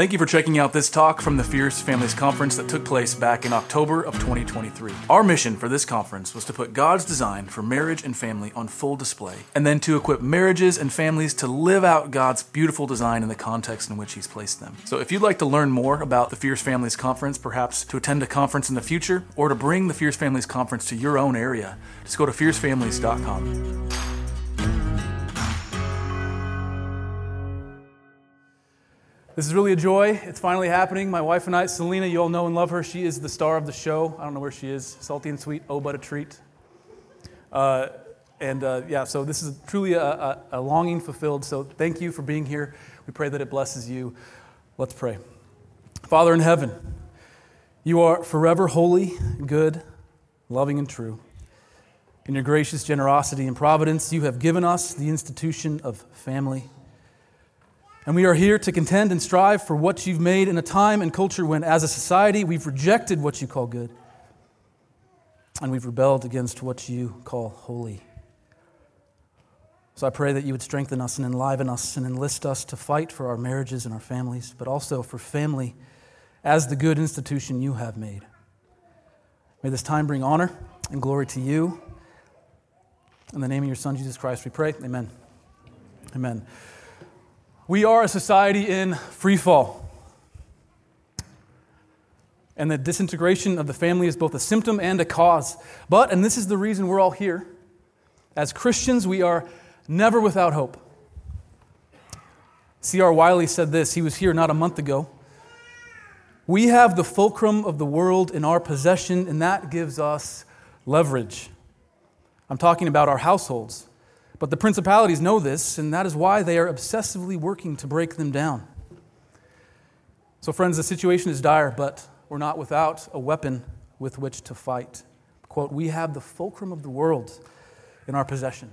Thank you for checking out this talk from the Fierce Families Conference that took place back in October of 2023. Our mission for this conference was to put God's design for marriage and family on full display, and then to equip marriages and families to live out God's beautiful design in the context in which He's placed them. So if you'd like to learn more about the Fierce Families Conference, perhaps to attend a conference in the future, or to bring the Fierce Families Conference to your own area, just go to fiercefamilies.com. This is really a joy. It's finally happening. My wife and I, Selena, you all know and love her. She is the star of the show. I don't know where she is. Salty and sweet, oh, but a treat. Uh, and uh, yeah, so this is truly a, a, a longing fulfilled. So thank you for being here. We pray that it blesses you. Let's pray. Father in heaven, you are forever holy, good, loving, and true. In your gracious generosity and providence, you have given us the institution of family. And we are here to contend and strive for what you've made in a time and culture when, as a society, we've rejected what you call good and we've rebelled against what you call holy. So I pray that you would strengthen us and enliven us and enlist us to fight for our marriages and our families, but also for family as the good institution you have made. May this time bring honor and glory to you. In the name of your Son, Jesus Christ, we pray. Amen. Amen. We are a society in free fall. And the disintegration of the family is both a symptom and a cause. But, and this is the reason we're all here, as Christians, we are never without hope. C.R. Wiley said this, he was here not a month ago. We have the fulcrum of the world in our possession, and that gives us leverage. I'm talking about our households. But the principalities know this, and that is why they are obsessively working to break them down. So, friends, the situation is dire, but we're not without a weapon with which to fight. Quote, we have the fulcrum of the world in our possession,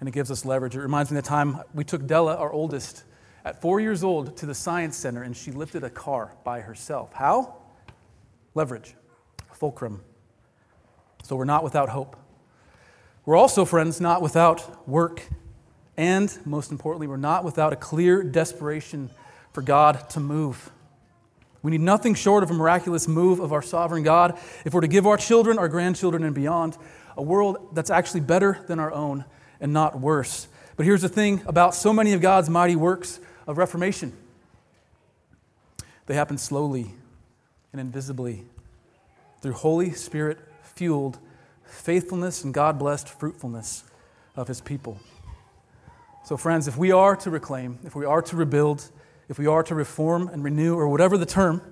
and it gives us leverage. It reminds me of the time we took Della, our oldest, at four years old, to the science center, and she lifted a car by herself. How? Leverage, fulcrum. So, we're not without hope. We're also, friends, not without work. And most importantly, we're not without a clear desperation for God to move. We need nothing short of a miraculous move of our sovereign God if we're to give our children, our grandchildren, and beyond a world that's actually better than our own and not worse. But here's the thing about so many of God's mighty works of reformation they happen slowly and invisibly through Holy Spirit fueled faithfulness and God blessed fruitfulness of his people. So, friends, if we are to reclaim, if we are to rebuild, if we are to reform and renew, or whatever the term,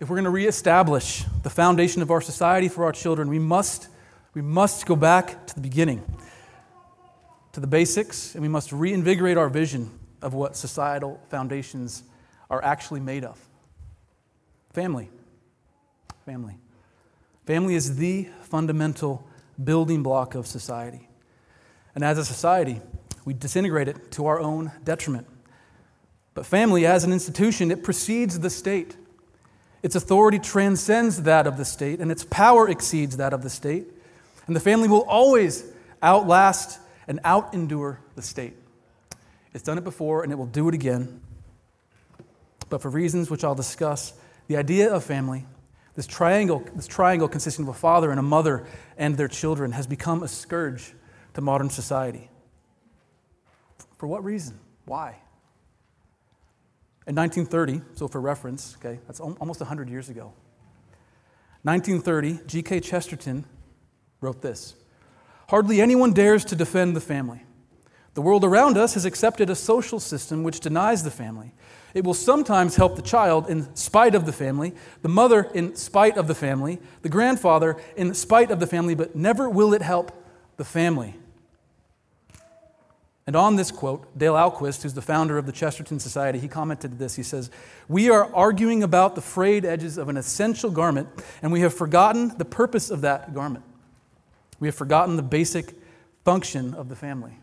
if we're going to reestablish the foundation of our society for our children, we must, we must go back to the beginning, to the basics, and we must reinvigorate our vision of what societal foundations are actually made of. Family. Family. Family is the fundamental building block of society. And as a society, we disintegrate it to our own detriment. But family, as an institution, it precedes the state. Its authority transcends that of the state, and its power exceeds that of the state. And the family will always outlast and outendure the state. It's done it before, and it will do it again. But for reasons which I'll discuss, the idea of family this triangle, this triangle consisting of a father and a mother and their children has become a scourge to modern society. For what reason? Why? In 1930, so for reference, okay, that's almost 100 years ago. 1930, G.K. Chesterton wrote this Hardly anyone dares to defend the family. The world around us has accepted a social system which denies the family. It will sometimes help the child in spite of the family, the mother in spite of the family, the grandfather in spite of the family, but never will it help the family. And on this quote, Dale Ahlquist, who's the founder of the Chesterton Society, he commented this. He says, We are arguing about the frayed edges of an essential garment, and we have forgotten the purpose of that garment. We have forgotten the basic function of the family.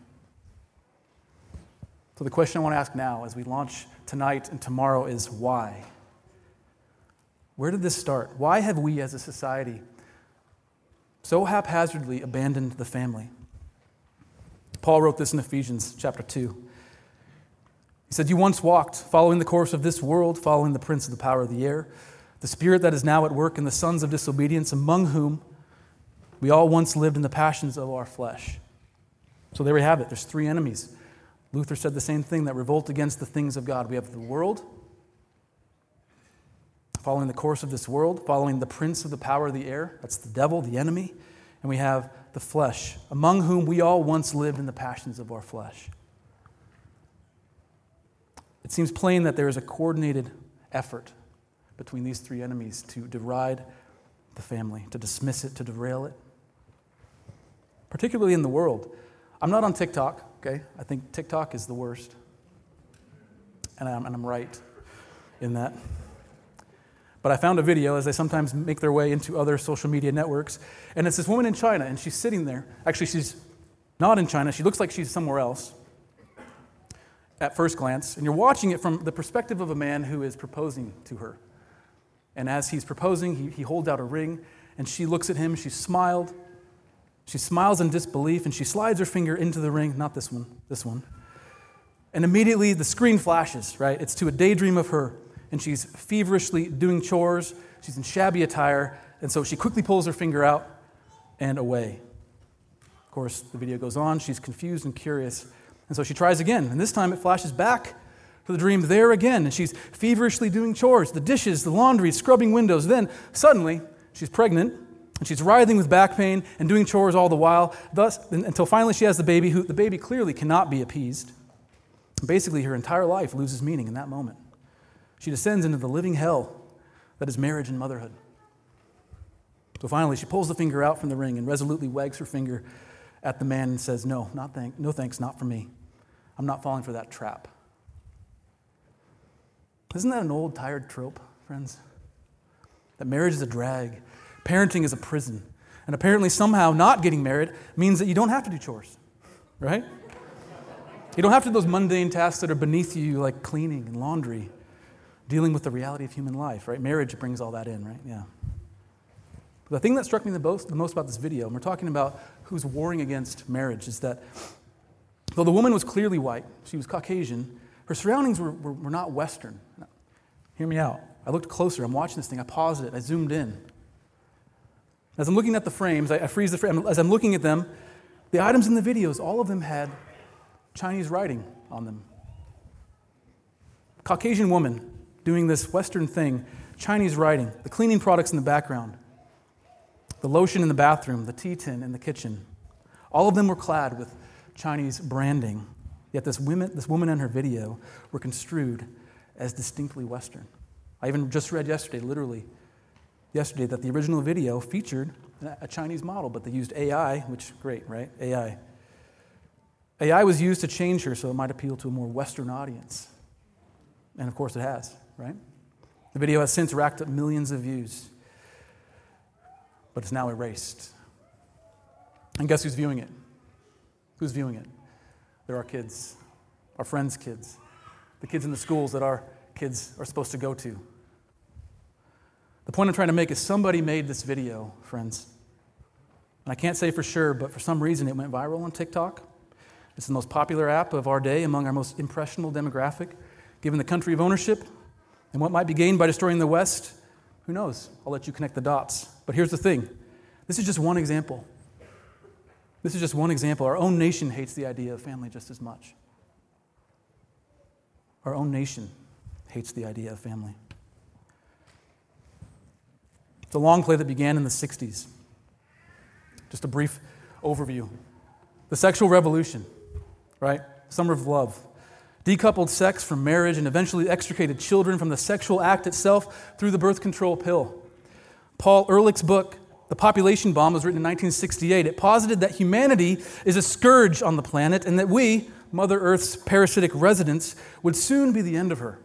So, the question I want to ask now as we launch tonight and tomorrow is why? Where did this start? Why have we as a society so haphazardly abandoned the family? Paul wrote this in Ephesians chapter 2. He said, You once walked, following the course of this world, following the prince of the power of the air, the spirit that is now at work in the sons of disobedience, among whom we all once lived in the passions of our flesh. So there we have it. There's three enemies. Luther said the same thing that revolt against the things of God. We have the world, following the course of this world, following the prince of the power of the air. That's the devil, the enemy. And we have the flesh, among whom we all once lived in the passions of our flesh. It seems plain that there is a coordinated effort between these three enemies to deride the family, to dismiss it, to derail it, particularly in the world. I'm not on TikTok, okay? I think TikTok is the worst. And I'm, and I'm right in that. But I found a video, as they sometimes make their way into other social media networks, and it's this woman in China, and she's sitting there. Actually, she's not in China, she looks like she's somewhere else at first glance, and you're watching it from the perspective of a man who is proposing to her. And as he's proposing, he, he holds out a ring, and she looks at him, she smiled, she smiles in disbelief and she slides her finger into the ring, not this one, this one. And immediately the screen flashes, right? It's to a daydream of her. And she's feverishly doing chores. She's in shabby attire. And so she quickly pulls her finger out and away. Of course, the video goes on. She's confused and curious. And so she tries again. And this time it flashes back to the dream there again. And she's feverishly doing chores the dishes, the laundry, scrubbing windows. Then suddenly she's pregnant and she's writhing with back pain and doing chores all the while, thus, until finally she has the baby, who the baby clearly cannot be appeased. Basically, her entire life loses meaning in that moment. She descends into the living hell that is marriage and motherhood. So finally, she pulls the finger out from the ring and resolutely wags her finger at the man and says, No, not thank, no thanks, not for me. I'm not falling for that trap. Isn't that an old, tired trope, friends? That marriage is a drag, Parenting is a prison. And apparently, somehow, not getting married means that you don't have to do chores, right? You don't have to do those mundane tasks that are beneath you, like cleaning and laundry, dealing with the reality of human life, right? Marriage brings all that in, right? Yeah. But the thing that struck me the most, the most about this video, and we're talking about who's warring against marriage, is that though the woman was clearly white, she was Caucasian, her surroundings were, were, were not Western. Hear me out. I looked closer. I'm watching this thing. I paused it. I zoomed in. As I'm looking at the frames, I, I freeze the frame. As I'm looking at them, the items in the videos, all of them had Chinese writing on them. Caucasian woman doing this Western thing, Chinese writing, the cleaning products in the background, the lotion in the bathroom, the tea tin in the kitchen. All of them were clad with Chinese branding, yet this woman, this woman in her video were construed as distinctly Western. I even just read yesterday, literally, yesterday that the original video featured a Chinese model, but they used AI, which great, right? AI. AI was used to change her so it might appeal to a more Western audience. And of course it has, right? The video has since racked up millions of views, but it's now erased. And guess who's viewing it? Who's viewing it? There are kids, our friends' kids, the kids in the schools that our kids are supposed to go to. The point I'm trying to make is somebody made this video, friends. And I can't say for sure, but for some reason it went viral on TikTok. It's the most popular app of our day among our most impressionable demographic. Given the country of ownership and what might be gained by destroying the West, who knows? I'll let you connect the dots. But here's the thing this is just one example. This is just one example. Our own nation hates the idea of family just as much. Our own nation hates the idea of family. It's a long play that began in the 60s. Just a brief overview. The sexual revolution, right? Summer of love. Decoupled sex from marriage and eventually extricated children from the sexual act itself through the birth control pill. Paul Ehrlich's book, The Population Bomb, was written in 1968. It posited that humanity is a scourge on the planet and that we, Mother Earth's parasitic residents, would soon be the end of her.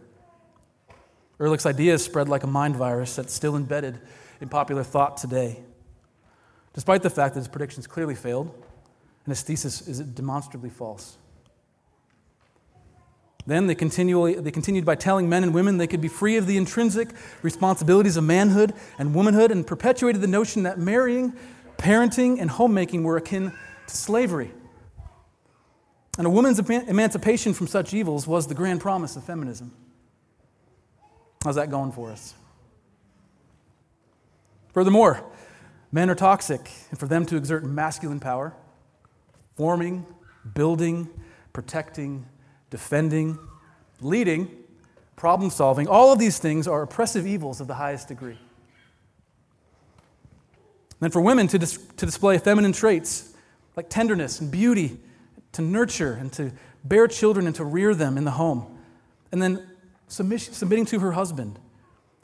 Ehrlich's ideas spread like a mind virus that's still embedded in popular thought today. Despite the fact that his predictions clearly failed, and his thesis is demonstrably false. Then they, continually, they continued by telling men and women they could be free of the intrinsic responsibilities of manhood and womanhood and perpetuated the notion that marrying, parenting, and homemaking were akin to slavery. And a woman's emancipation from such evils was the grand promise of feminism. How's that going for us? Furthermore, men are toxic, and for them to exert masculine power, forming, building, protecting, defending, leading, problem solving, all of these things are oppressive evils of the highest degree. Then for women to, dis- to display feminine traits like tenderness and beauty, to nurture and to bear children and to rear them in the home, and then submitting to her husband.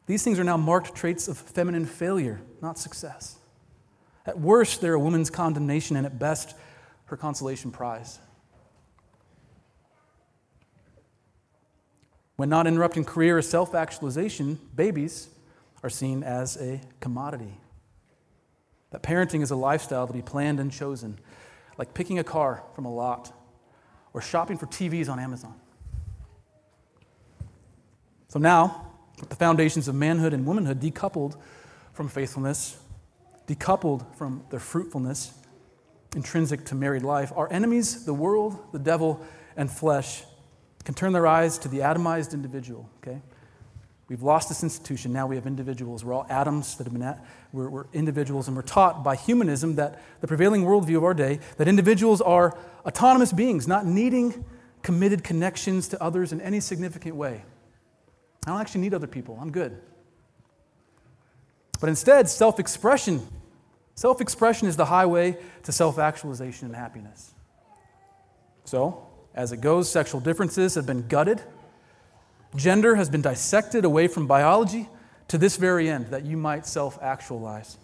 These things are now marked traits of feminine failure, not success. At worst, they're a woman's condemnation, and at best, her consolation prize. When not interrupting career or self actualization, babies are seen as a commodity. That parenting is a lifestyle to be planned and chosen, like picking a car from a lot or shopping for TVs on Amazon. So now, the foundations of manhood and womanhood decoupled from faithfulness, decoupled from their fruitfulness, intrinsic to married life, our enemies, the world, the devil, and flesh, can turn their eyes to the atomized individual, okay? We've lost this institution. Now we have individuals. We're all atoms that have been at, we're, we're, individuals, and we're taught by humanism that the prevailing worldview of our day that individuals are autonomous beings, not needing committed connections to others in any significant way. I don't actually need other people. I'm good. But instead, self expression. Self expression is the highway to self actualization and happiness. So, as it goes, sexual differences have been gutted Gender has been dissected away from biology to this very end, that you might self actualize.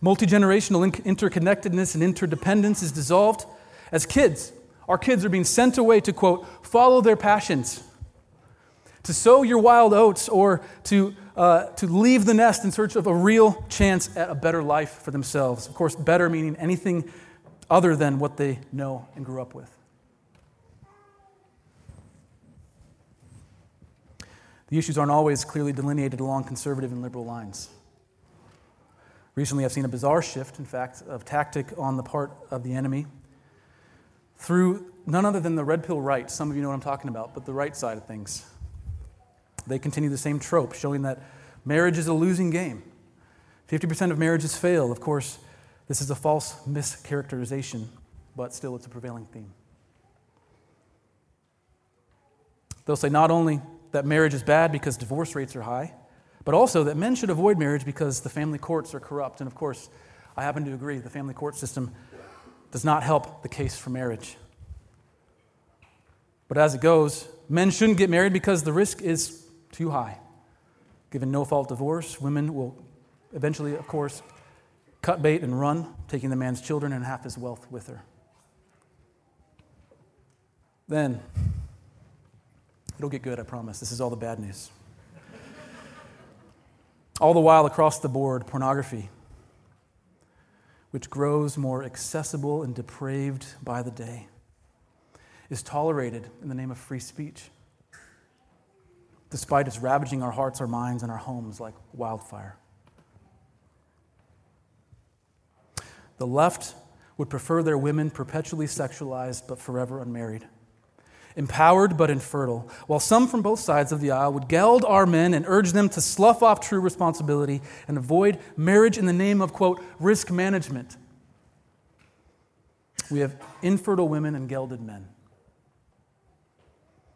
Multi generational interconnectedness and interdependence is dissolved as kids. Our kids are being sent away to, quote, follow their passions, to sow your wild oats, or to, uh, to leave the nest in search of a real chance at a better life for themselves. Of course, better meaning anything other than what they know and grew up with. The issues aren't always clearly delineated along conservative and liberal lines. Recently, I've seen a bizarre shift, in fact, of tactic on the part of the enemy through none other than the red pill right. Some of you know what I'm talking about, but the right side of things. They continue the same trope, showing that marriage is a losing game. 50% of marriages fail. Of course, this is a false mischaracterization, but still it's a prevailing theme. They'll say not only that marriage is bad because divorce rates are high, but also that men should avoid marriage because the family courts are corrupt. And of course, I happen to agree, the family court system does not help the case for marriage. But as it goes, men shouldn't get married because the risk is too high. Given no fault divorce, women will eventually, of course, cut bait and run, taking the man's children and half his wealth with her. Then, It'll get good, I promise. This is all the bad news. all the while, across the board, pornography, which grows more accessible and depraved by the day, is tolerated in the name of free speech, despite its ravaging our hearts, our minds, and our homes like wildfire. The left would prefer their women perpetually sexualized but forever unmarried empowered but infertile, while some from both sides of the aisle would geld our men and urge them to slough off true responsibility and avoid marriage in the name of, quote, risk management. We have infertile women and gelded men.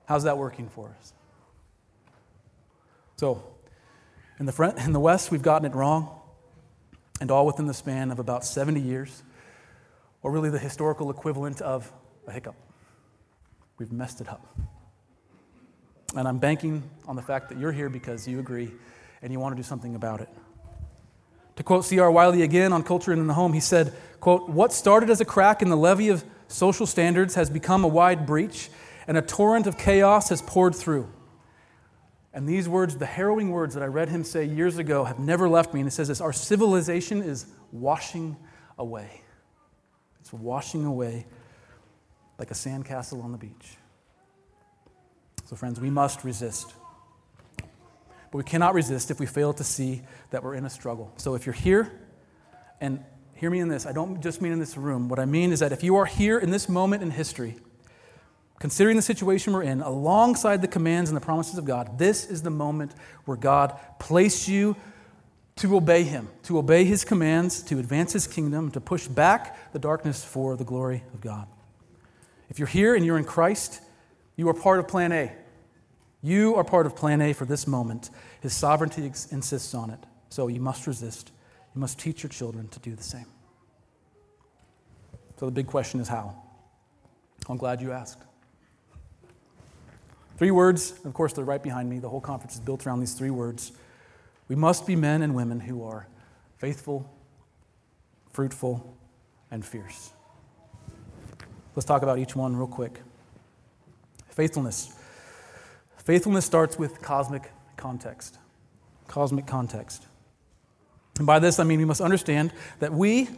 How's that working for us? So, in the, front, in the West, we've gotten it wrong, and all within the span of about 70 years, or really the historical equivalent of a hiccup. We've messed it up. And I'm banking on the fact that you're here because you agree and you want to do something about it. To quote C.R. Wiley again on Culture in the Home, he said, quote, What started as a crack in the levee of social standards has become a wide breach, and a torrent of chaos has poured through. And these words, the harrowing words that I read him say years ago, have never left me. And it says this Our civilization is washing away. It's washing away like a sandcastle on the beach. So, friends, we must resist. But we cannot resist if we fail to see that we're in a struggle. So, if you're here and hear me in this. I don't just mean in this room. What I mean is that if you are here in this moment in history, considering the situation we're in, alongside the commands and the promises of God, this is the moment where God placed you to obey Him, to obey His commands, to advance His kingdom, to push back the darkness for the glory of God. If you're here and you're in Christ, you are part of Plan A. You are part of Plan A for this moment. His sovereignty insists on it. So you must resist. You must teach your children to do the same. So the big question is how? I'm glad you asked. Three words, of course, they're right behind me. The whole conference is built around these three words. We must be men and women who are faithful, fruitful, and fierce. Let's talk about each one real quick. Faithfulness. Faithfulness starts with cosmic context. Cosmic context. And by this, I mean we must understand that we,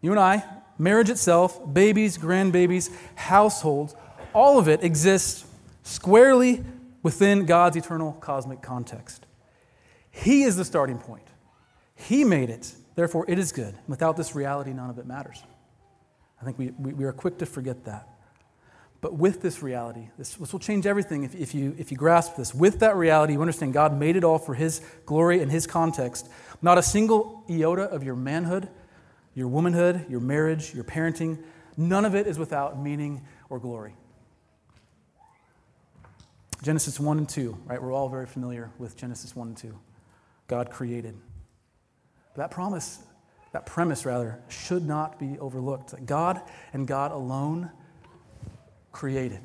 you and I, marriage itself, babies, grandbabies, households, all of it exists squarely within God's eternal cosmic context. He is the starting point. He made it. Therefore, it is good. Without this reality, none of it matters. I think we, we, we are quick to forget that. But with this reality, this, this will change everything if, if, you, if you grasp this. With that reality, you understand God made it all for His glory and His context. Not a single iota of your manhood, your womanhood, your marriage, your parenting, none of it is without meaning or glory. Genesis 1 and 2, right? We're all very familiar with Genesis 1 and 2. God created. That promise, that premise rather, should not be overlooked. That God and God alone created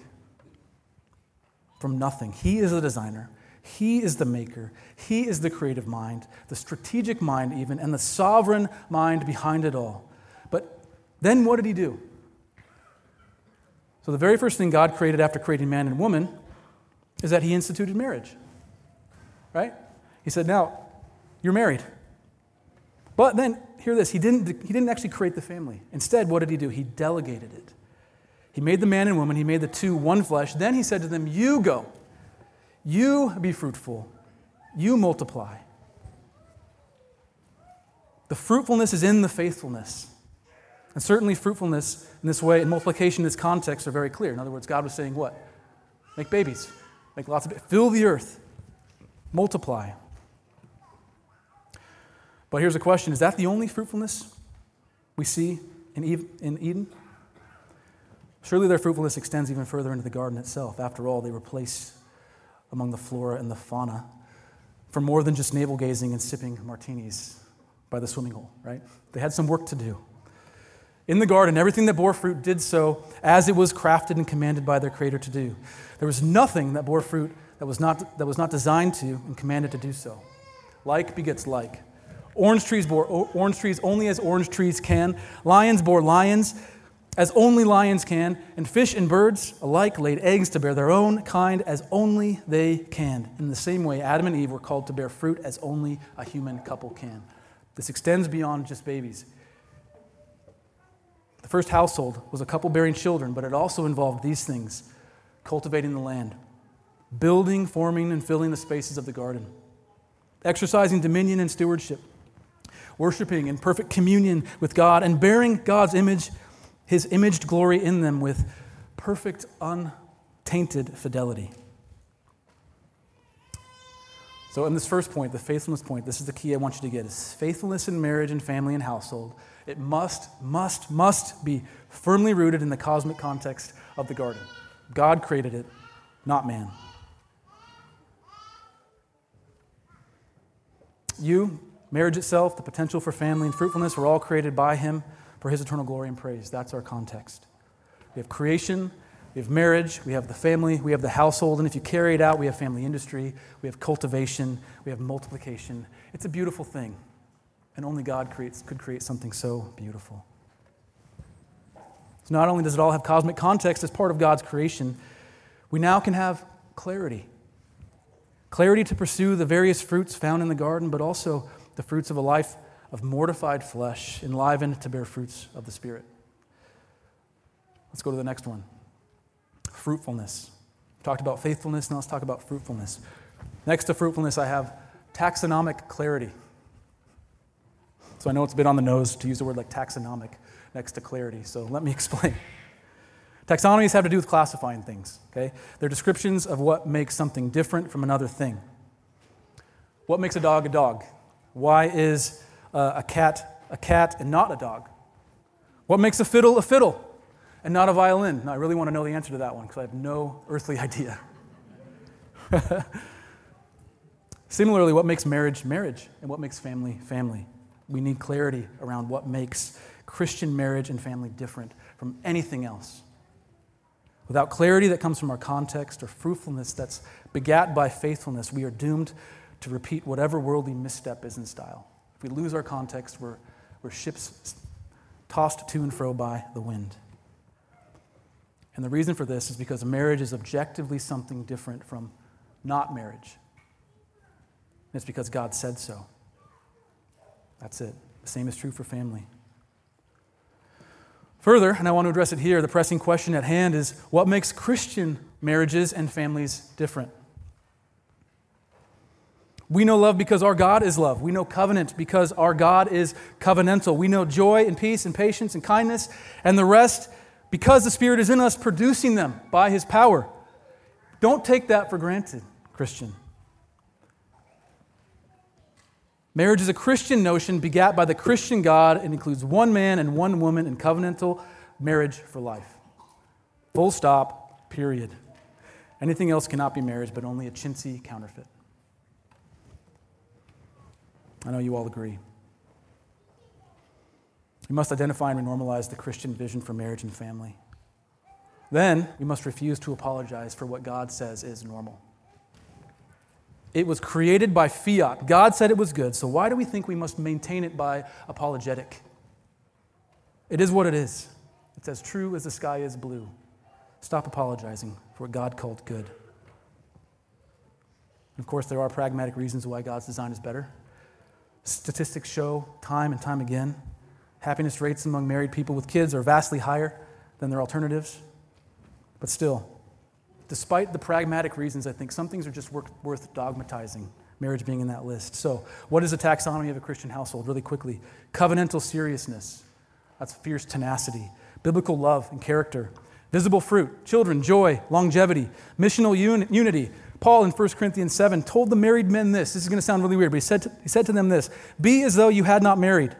from nothing. He is the designer. He is the maker. He is the creative mind, the strategic mind, even, and the sovereign mind behind it all. But then what did he do? So, the very first thing God created after creating man and woman is that he instituted marriage. Right? He said, Now, you're married. But then, hear this he didn't, he didn't actually create the family. Instead, what did he do? He delegated it. He made the man and woman, he made the two one flesh. Then he said to them, You go. You be fruitful. You multiply. The fruitfulness is in the faithfulness. And certainly, fruitfulness in this way and multiplication in this context are very clear. In other words, God was saying, What? Make babies, make lots of, it. fill the earth, multiply. But here's a question Is that the only fruitfulness we see in Eden? Surely their fruitfulness extends even further into the garden itself. After all, they were placed among the flora and the fauna for more than just navel gazing and sipping martinis by the swimming hole, right? They had some work to do. In the garden, everything that bore fruit did so as it was crafted and commanded by their Creator to do. There was nothing that bore fruit that was not, that was not designed to and commanded to do so. Like begets like. Orange trees bore orange trees only as orange trees can. Lions bore lions as only lions can, and fish and birds alike laid eggs to bear their own kind as only they can. In the same way, Adam and Eve were called to bear fruit as only a human couple can. This extends beyond just babies. The first household was a couple bearing children, but it also involved these things cultivating the land, building, forming, and filling the spaces of the garden, exercising dominion and stewardship, worshiping in perfect communion with God, and bearing God's image his imaged glory in them with perfect, untainted fidelity. So, in this first point, the faithfulness point, this is the key I want you to get is faithfulness in marriage and family and household. It must, must, must be firmly rooted in the cosmic context of the garden. God created it, not man. You, marriage itself, the potential for family and fruitfulness were all created by Him for his eternal glory and praise. That's our context. We have creation, we have marriage, we have the family, we have the household, and if you carry it out, we have family industry, we have cultivation, we have multiplication. It's a beautiful thing. And only God creates, could create something so beautiful. So not only does it all have cosmic context as part of God's creation, we now can have clarity. Clarity to pursue the various fruits found in the garden, but also the fruits of a life of mortified flesh, enlivened to bear fruits of the Spirit. Let's go to the next one fruitfulness. We talked about faithfulness, now let's talk about fruitfulness. Next to fruitfulness, I have taxonomic clarity. So I know it's a bit on the nose to use a word like taxonomic next to clarity. So let me explain. Taxonomies have to do with classifying things, okay? They're descriptions of what makes something different from another thing. What makes a dog a dog? Why is uh, a cat a cat and not a dog? What makes a fiddle a fiddle and not a violin? Now, I really want to know the answer to that one because I have no earthly idea. Similarly, what makes marriage marriage and what makes family family? We need clarity around what makes Christian marriage and family different from anything else. Without clarity that comes from our context or fruitfulness that's begat by faithfulness, we are doomed to repeat whatever worldly misstep is in style. If we lose our context, we're, we're ships tossed to and fro by the wind. And the reason for this is because marriage is objectively something different from not marriage. And it's because God said so. That's it. The same is true for family. Further, and I want to address it here, the pressing question at hand is what makes Christian marriages and families different? We know love because our God is love. We know covenant because our God is covenantal. We know joy and peace and patience and kindness and the rest because the Spirit is in us producing them by His power. Don't take that for granted, Christian. Marriage is a Christian notion begat by the Christian God and includes one man and one woman in covenantal marriage for life. Full stop, period. Anything else cannot be marriage, but only a chintzy counterfeit. I know you all agree. We must identify and normalize the Christian vision for marriage and family. Then we must refuse to apologize for what God says is normal. It was created by fiat. God said it was good, so why do we think we must maintain it by apologetic? It is what it is. It's as true as the sky is blue. Stop apologizing for what God called good. Of course, there are pragmatic reasons why God's design is better. Statistics show time and time again happiness rates among married people with kids are vastly higher than their alternatives. But still, despite the pragmatic reasons, I think some things are just worth dogmatizing, marriage being in that list. So, what is the taxonomy of a Christian household? Really quickly covenantal seriousness, that's fierce tenacity, biblical love and character, visible fruit, children, joy, longevity, missional un- unity, Paul in 1 Corinthians 7 told the married men this. This is going to sound really weird, but he said, to, he said to them this Be as though you had not married.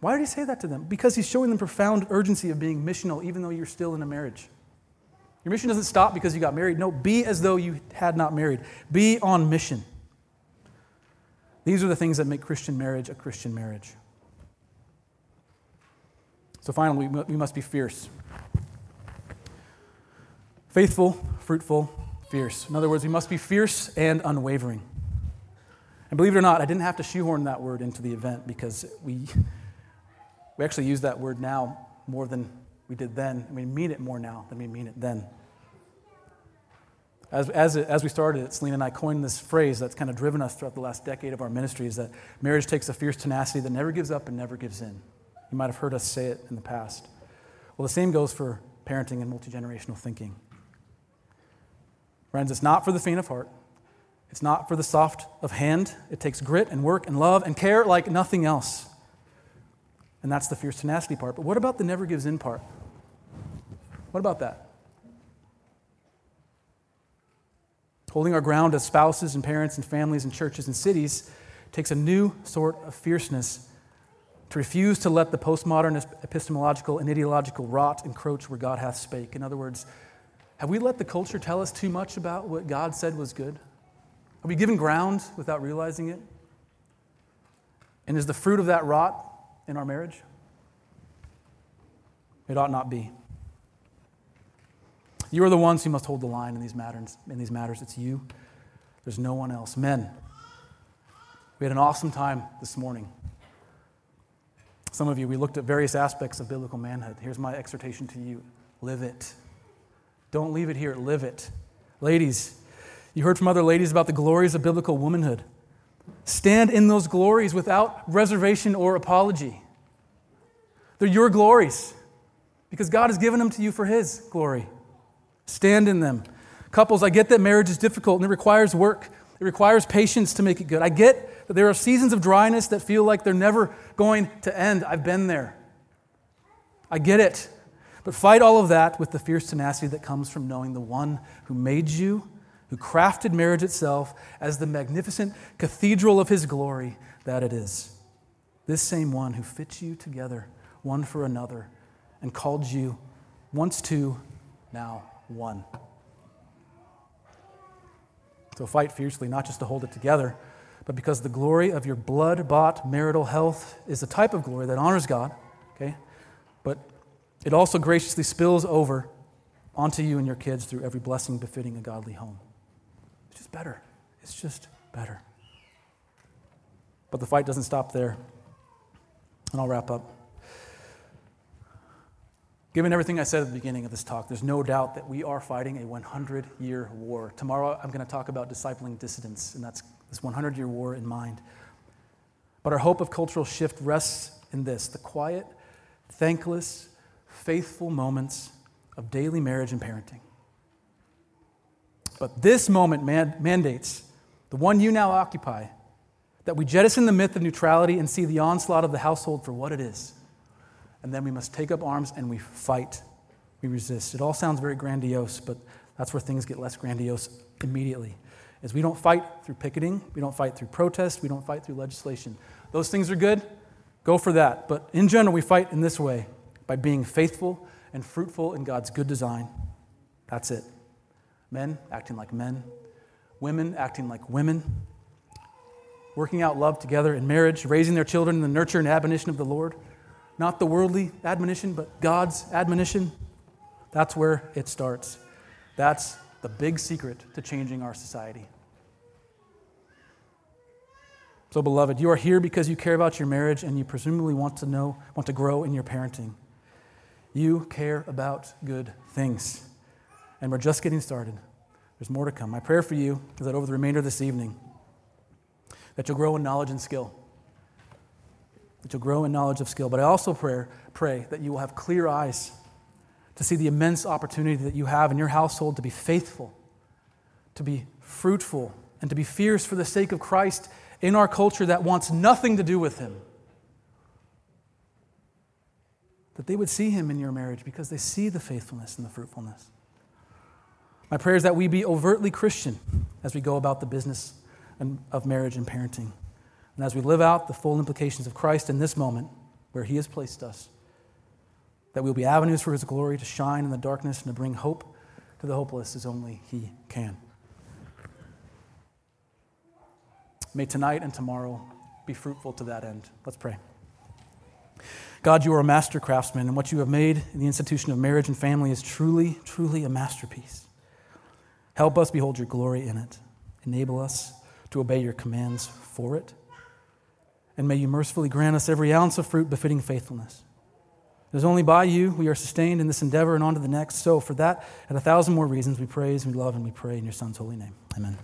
Why did he say that to them? Because he's showing them profound urgency of being missional, even though you're still in a marriage. Your mission doesn't stop because you got married. No, be as though you had not married. Be on mission. These are the things that make Christian marriage a Christian marriage. So finally, we must be fierce. Faithful, fruitful, fierce. In other words, we must be fierce and unwavering. And believe it or not, I didn't have to shoehorn that word into the event because we, we actually use that word now more than we did then. And we mean it more now than we mean it then. As, as, as we started it, Selena and I coined this phrase that's kind of driven us throughout the last decade of our ministry is that marriage takes a fierce tenacity that never gives up and never gives in. You might have heard us say it in the past. Well, the same goes for parenting and multi generational thinking. Friends, it's not for the faint of heart. It's not for the soft of hand. It takes grit and work and love and care like nothing else. And that's the fierce tenacity part. But what about the never gives in part? What about that? Holding our ground as spouses and parents and families and churches and cities takes a new sort of fierceness to refuse to let the postmodern epistemological and ideological rot encroach where God hath spake. In other words, have we let the culture tell us too much about what God said was good? Have we given ground without realizing it? And is the fruit of that rot in our marriage? It ought not be. You are the ones who must hold the line in these matters. In these matters. It's you. There's no one else. Men, we had an awesome time this morning. Some of you, we looked at various aspects of biblical manhood. Here's my exhortation to you live it. Don't leave it here, live it. Ladies, you heard from other ladies about the glories of biblical womanhood. Stand in those glories without reservation or apology. They're your glories because God has given them to you for His glory. Stand in them. Couples, I get that marriage is difficult and it requires work It requires patience to make it good. I get that there are seasons of dryness that feel like they're never going to end. I've been there. I get it. But fight all of that with the fierce tenacity that comes from knowing the one who made you, who crafted marriage itself as the magnificent cathedral of his glory that it is. This same one who fits you together, one for another, and called you once to now one. So fight fiercely, not just to hold it together, but because the glory of your blood bought marital health is a type of glory that honors God, okay? But it also graciously spills over onto you and your kids through every blessing befitting a godly home. It's just better. It's just better. But the fight doesn't stop there. And I'll wrap up. Given everything I said at the beginning of this talk, there's no doubt that we are fighting a 100 year war. Tomorrow, I'm going to talk about discipling dissidents, and that's this 100 year war in mind. But our hope of cultural shift rests in this the quiet, thankless, faithful moments of daily marriage and parenting. But this moment man- mandates, the one you now occupy, that we jettison the myth of neutrality and see the onslaught of the household for what it is. And then we must take up arms and we fight. We resist. It all sounds very grandiose, but that's where things get less grandiose immediately. Is we don't fight through picketing, we don't fight through protest, we don't fight through legislation. Those things are good. Go for that. But in general, we fight in this way by being faithful and fruitful in God's good design. That's it. Men acting like men, women acting like women, working out love together in marriage, raising their children in the nurture and admonition of the Lord. Not the worldly admonition, but God's admonition. That's where it starts. That's the big secret to changing our society. So, beloved, you are here because you care about your marriage and you presumably want to know, want to grow in your parenting. You care about good things. And we're just getting started. There's more to come. My prayer for you is that over the remainder of this evening, that you'll grow in knowledge and skill. You'll grow in knowledge of skill. But I also pray, pray that you will have clear eyes to see the immense opportunity that you have in your household to be faithful, to be fruitful, and to be fierce for the sake of Christ in our culture that wants nothing to do with Him. That they would see Him in your marriage because they see the faithfulness and the fruitfulness. My prayer is that we be overtly Christian as we go about the business of marriage and parenting. And as we live out the full implications of Christ in this moment where He has placed us, that we'll be avenues for His glory to shine in the darkness and to bring hope to the hopeless as only He can. May tonight and tomorrow be fruitful to that end. Let's pray. God, you are a master craftsman, and what you have made in the institution of marriage and family is truly, truly a masterpiece. Help us behold your glory in it. Enable us to obey your commands for it. And may you mercifully grant us every ounce of fruit befitting faithfulness. It is only by you we are sustained in this endeavor and on to the next. So, for that and a thousand more reasons, we praise, we love, and we pray in your Son's holy name. Amen.